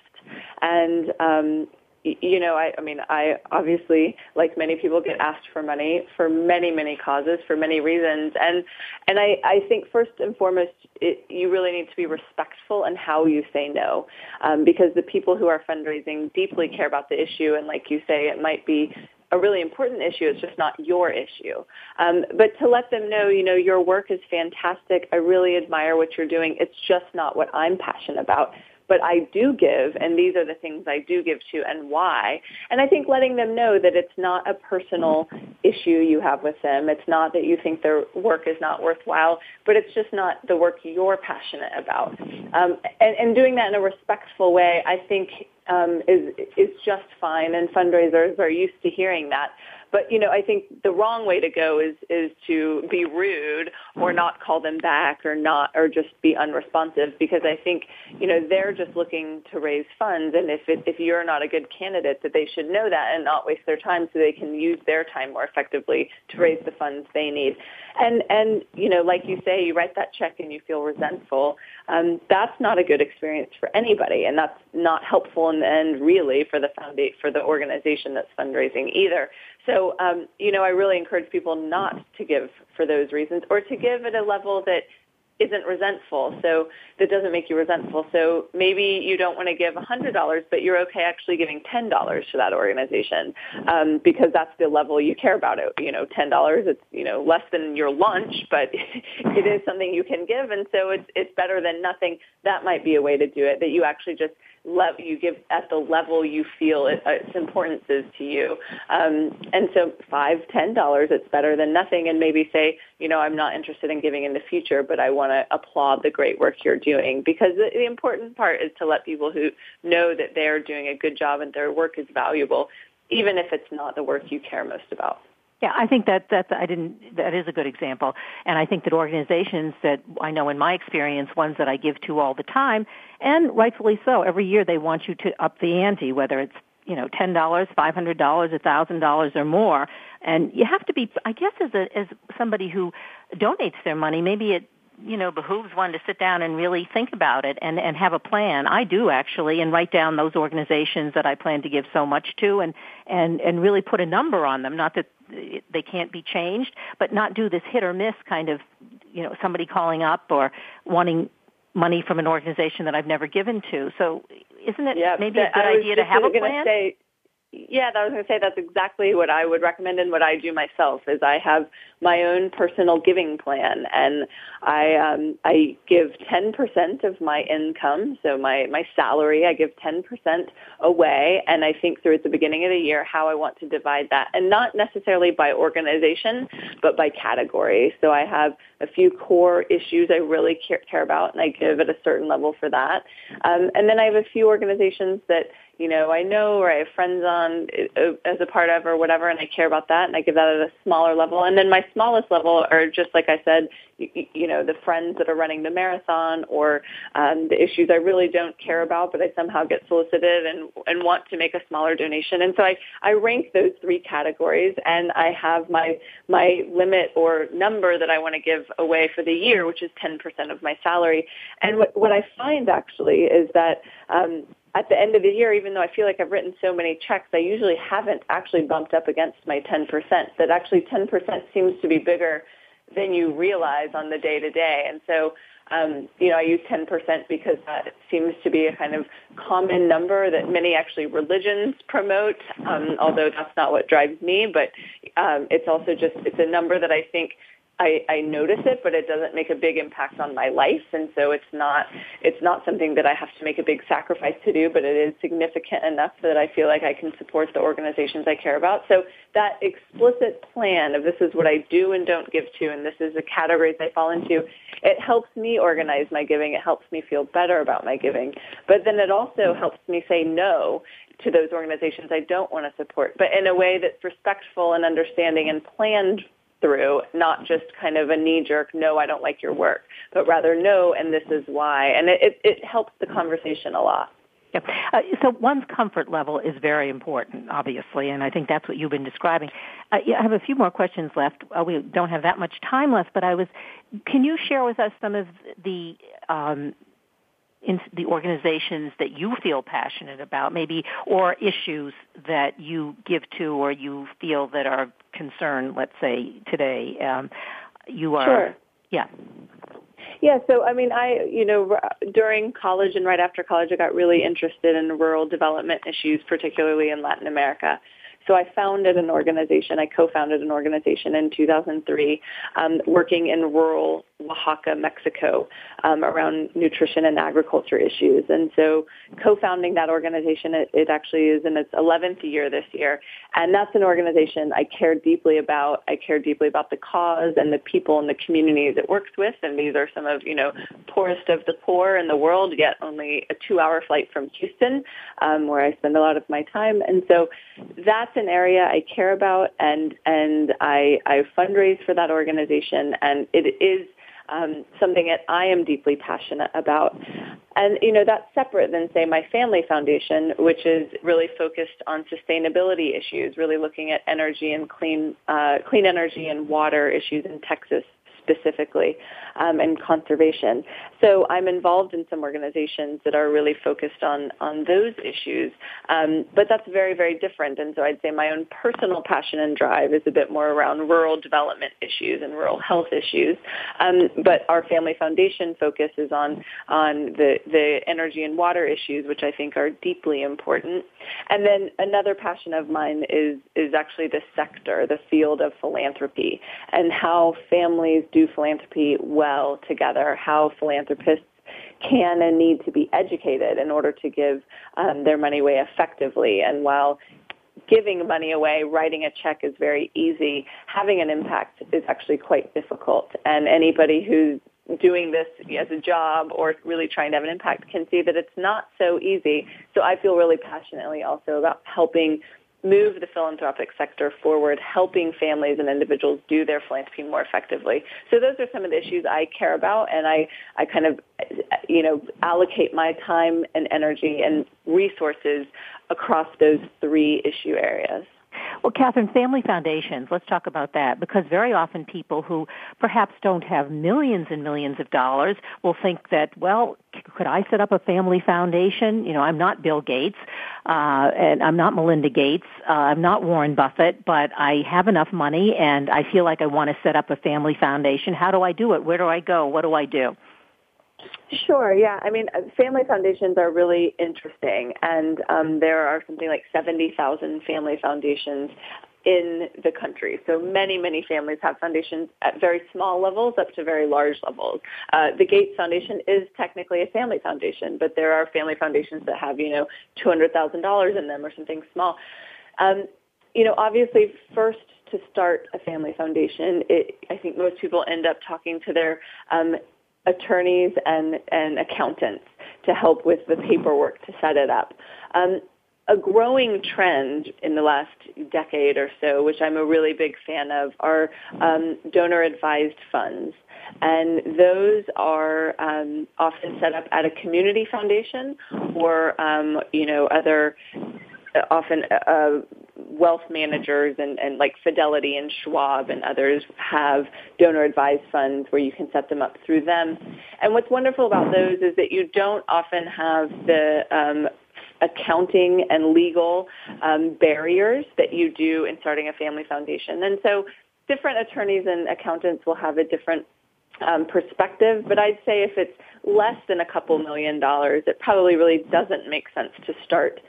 And, um, you know, I, I mean, I obviously, like many people, get asked for money for many, many causes, for many reasons, and and I, I think first and foremost, it, you really need to be respectful in how you say no, um, because the people who are fundraising deeply care about the issue, and like you say, it might be a really important issue. It's just not your issue. Um, but to let them know, you know, your work is fantastic. I really admire what you're doing. It's just not what I'm passionate about. but I do give, and these are the things I do give to and why. And I think letting them know that it's not a personal issue you have with them. It's not that you think their work is not worthwhile, but it's just not the work you're passionate about. Um, and, and doing that in a respectful way, I think um, is is just fine, and fundraisers are used to hearing that. But you know, I think the wrong way to go is is to be rude or not call them back or not or just be unresponsive because I think you know they're just looking to raise funds, and if it, if you're not a good candidate, that they should know that and not waste their time so they can use their time more effectively to raise the funds they need. And and you know, like you say, you write that check and you feel resentful. Um, that's not a good experience for anybody, and that's not helpful in the end, really, for the foundation for the organization that's fundraising either. So, um, you know, I really encourage people not to give for those reasons or to give at a level that isn't resentful. So that doesn't make you resentful. So maybe you don't want to give $100, but you're okay actually giving $10 to that organization um, because that's the level you care about it. You know, $10, it's, you know, less than your lunch, but <laughs> it is something you can give. And so it's, it's better than nothing. That might be a way to do it, that you actually just level you give at the level you feel it, uh, its importance is to you. Um, and so five, ten dollars, it's better than nothing. And maybe say, you know, I'm not interested in giving in the future, but I want to applaud the great work you're doing because the, the important part is to let people who know that they're doing a good job and their work is valuable, even if it's not the work you care most about. Yeah, I think that that I didn't. That is a good example, and I think that organizations that I know in my experience, ones that I give to all the time, and rightfully so, every year they want you to up the ante, whether it's you know ten dollars, five hundred dollars, a thousand dollars or more, and you have to be. I guess as a as somebody who donates their money, maybe it you know behooves one to sit down and really think about it and and have a plan i do actually and write down those organizations that i plan to give so much to and and and really put a number on them not that they can't be changed, but not do this hit or miss kind of, you know, somebody calling up or wanting money from an organization that I've never given to. So isn't it yeah, maybe a good idea to have a plan? Say, yeah, I was going to say that's exactly what I would recommend and what I do myself is I have my own personal giving plan and I um, I give 10% of my income, so my my salary, I give 10% away and I think through at the beginning of the year how I want to divide that and not necessarily by organization, but by category. So I have a few core issues I really care, care about and I give at a certain level for that. Um, and then I have a few organizations that you know, I know or I have friends on uh, as a part of or whatever, and I care about that, and I give that at a smaller level. And then my smallest level are just like I said, you, you know, the friends that are running the marathon or um, the issues I really don't care about, but I somehow get solicited and and want to make a smaller donation. And so I I rank those three categories, and I have my my limit or number that I want to give away for the year, which is 10% of my salary. And what what I find actually is that um, at the end of the year, even though I feel like I've written so many checks, I usually haven't actually bumped up against my 10%. That actually 10% seems to be bigger than you realize on the day to day. And so, um, you know, I use 10% because that seems to be a kind of common number that many actually religions promote, um, although that's not what drives me, but um, it's also just, it's a number that I think I, I notice it, but it doesn't make a big impact on my life, and so it's not it's not something that I have to make a big sacrifice to do, but it is significant enough that I feel like I can support the organizations I care about. So that explicit plan of this is what I do and don't give to, and this is the categories I fall into, it helps me organize my giving. It helps me feel better about my giving, but then it also helps me say no to those organizations I don't want to support, but in a way that's respectful and understanding and planned through, not just kind of a knee jerk, no, I don't like your work, but rather no, and this is why. And it, it, it helps the conversation a lot. Yeah. Uh, so one's comfort level is very important, obviously, and I think that's what you've been describing. Uh, I have a few more questions left. Uh, we don't have that much time left, but I was, can you share with us some of the um, in the organizations that you feel passionate about, maybe, or issues that you give to or you feel that are concern, let's say today. Um, you are, sure. yeah. Yeah, so I mean, I, you know, during college and right after college, I got really interested in rural development issues, particularly in Latin America. So I founded an organization. I co-founded an organization in 2003, um, working in rural Oaxaca, Mexico, um, around nutrition and agriculture issues. And so co-founding that organization, it, it actually is in its 11th year this year. And that's an organization I care deeply about. I care deeply about the cause and the people and the communities it works with. And these are some of, you know, poorest of the poor in the world, yet only a two-hour flight from Houston, um, where I spend a lot of my time. And so that's an area I care about, and and I, I fundraise for that organization, and it is um, something that I am deeply passionate about. And, you know, that's separate than, say, my family foundation, which is really focused on sustainability issues, really looking at energy and clean, uh, clean energy and water issues in Texas specifically um, and conservation. So I'm involved in some organizations that are really focused on on those issues, um, but that's very very different. And so I'd say my own personal passion and drive is a bit more around rural development issues and rural health issues. Um, but our family foundation focuses on on the the energy and water issues, which I think are deeply important. And then another passion of mine is is actually the sector, the field of philanthropy, and how families do philanthropy well together, how philanthropists can and need to be educated in order to give um, their money away effectively. And while giving money away, writing a check is very easy, having an impact is actually quite difficult. And anybody who's doing this as a job or really trying to have an impact can see that it's not so easy. So I feel really passionately also about helping move the philanthropic sector forward, helping families and individuals do their philanthropy more effectively. So those are some of the issues I care about, and I, I kind of, you know, allocate my time and energy and resources across those three issue areas. Well, Katherine, family foundations, let's talk about that because very often people who perhaps don't have millions and millions of dollars will think that, well, could I set up a family foundation? You know, I'm not Bill Gates, uh, and I'm not Melinda Gates, uh, I'm not Warren Buffett, but I have enough money and I feel like I want to set up a family foundation. How do I do it? Where do I go? What do I do? Sure. Yeah. I mean, uh, family foundations are really interesting, and um, there are something like seventy thousand family foundations in the country. So many, many families have foundations at very small levels up to very large levels. Uh, the Gates Foundation is technically a family foundation, but there are family foundations that have, you know, $200,000 in them or something small. Um, you know, obviously, first to start a family foundation, it, I think most people end up talking to their um, attorneys and, and accountants to help with the paperwork to set it up. Um, a growing trend in the last decade or so, which I'm a really big fan of, are um, donor advised funds. And those are um, often set up at a community foundation or, um, you know, other often uh, wealth managers and, and like Fidelity and Schwab and others have donor advised funds where you can set them up through them. And what's wonderful about those is that you don't often have the um, accounting and legal um, barriers that you do in starting a family foundation. And so different attorneys and accountants will have a different um, perspective, but I'd say if it's less than a couple million dollars, it probably really doesn't make sense to start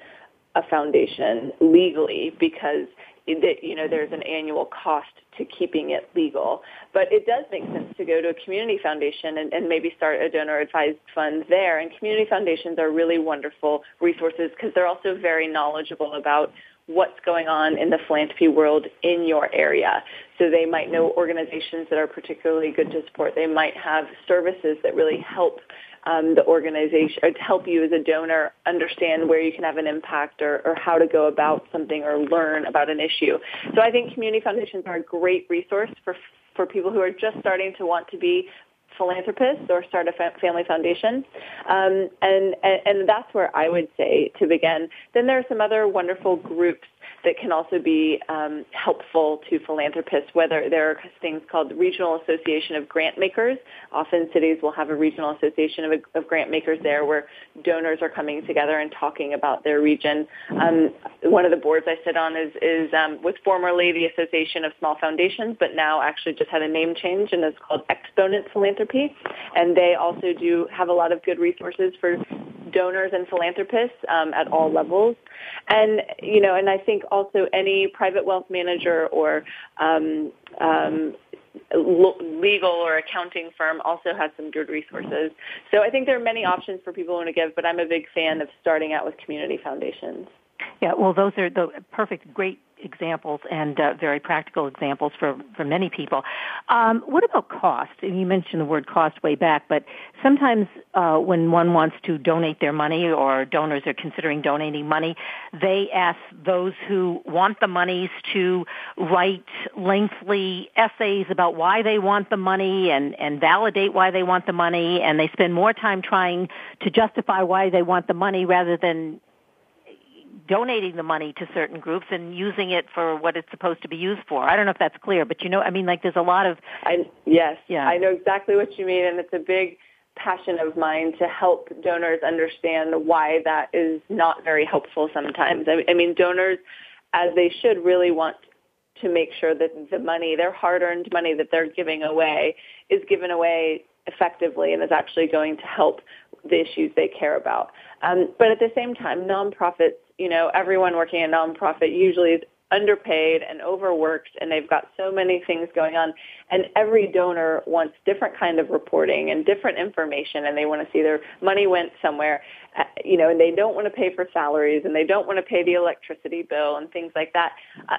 a foundation legally because it, you know there's an annual cost to keeping it legal. But it does make sense to go to a community foundation and, and maybe start a donor advised fund there. And community foundations are really wonderful resources because they're also very knowledgeable about what's going on in the philanthropy world in your area. So they might know organizations that are particularly good to support. They might have services that really help um, the organization or to help you as a donor understand where you can have an impact or, or how to go about something or learn about an issue. So I think community foundations are a great resource for for people who are just starting to want to be philanthropists or start a family foundation. Um, and, and, and that's where I would say to begin. Then there are some other wonderful groups that can also be um, helpful to philanthropists, whether there are things called the Regional Association of Grant Makers. Often cities will have a regional association of, of grant makers there where donors are coming together and talking about their region. Um, one of the boards I sit on is, is um, was formerly the Association of Small Foundations, but now actually just had a name change and is called Exponent Philanthropy. And they also do have a lot of good resources for donors and philanthropists um, at all levels. And, you know, and I think also any private wealth manager or um, um, legal or accounting firm also has some good resources. So I think there are many options for people who want to give, but I'm a big fan of starting out with community foundations. Yeah, well, those are the perfect, great examples and uh, very practical examples for, for many people. Um, what about cost? You mentioned the word cost way back, but sometimes uh, when one wants to donate their money or donors are considering donating money, they ask those who want the monies to write lengthy essays about why they want the money and, and validate why they want the money, and they spend more time trying to justify why they want the money rather than donating the money to certain groups and using it for what it's supposed to be used for. I don't know if that's clear, but you know, I mean, like there's a lot of. I yes, yeah. I know exactly what you mean, and it's a big passion of mine to help donors understand why that is not very helpful sometimes. I mean, donors, as they should, really want to make sure that the money, their hard-earned money that they're giving away, is given away effectively and is actually going to help the issues they care about. Um, but at the same time, nonprofits you know, everyone working in nonprofit usually is underpaid and overworked and they've got so many things going on and every donor wants different kind of reporting and different information and they want to see their money went somewhere uh, you know and they don't want to pay for salaries and they don't want to pay the electricity bill and things like that.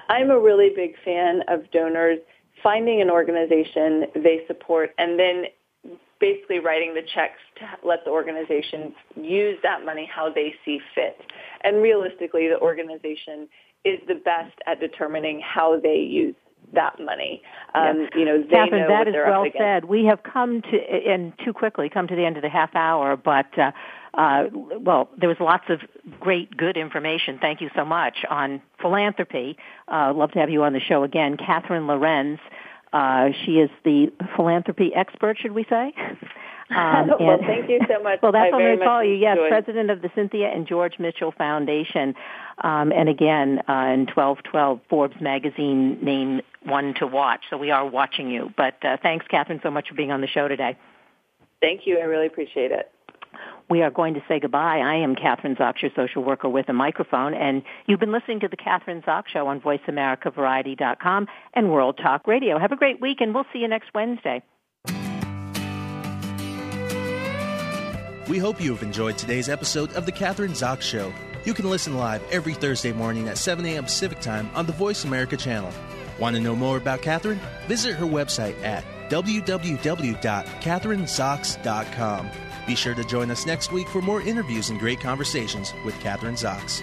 I'm a really big fan of donors finding an organization they support and then basically writing the checks to let the organization use that money how they see fit. And realistically, the organization is the best at determining how they use that money. Um. You know, they Katherine, know that is well said. We have come to, and too quickly, come to the end of the half hour, but, uh, uh, well, there was lots of great, good information. Thank you so much on philanthropy. Uh, love to have you on the show again. Katherine Lorenz, uh, she is the philanthropy expert, should we say? <laughs> Um, well, thank you so much. <laughs> Well, that's what I'm going to call you. Yes, president of the Cynthia and George Mitchell Foundation. Um, and again, uh, in 1212, Forbes magazine named one to watch. So we are watching you. But uh, thanks, Katherine, so much for being on the show today. Thank you. I really appreciate it we are going to say goodbye. I am Kathryn Zox, your social worker with a microphone, and you've been listening to the Kathryn Zox Show on VoiceAmericaVariety.com and World Talk Radio. Have a great week, and we'll see you next Wednesday. We hope you have enjoyed today's episode of the Kathryn Zox Show. You can listen live every Thursday morning at 7 a.m. Pacific Time on the Voice America channel. Want to know more about Kathryn? Visit her website at www.kathrynzox.com. Be sure to join us next week for more interviews and great conversations with Kathryn Zox.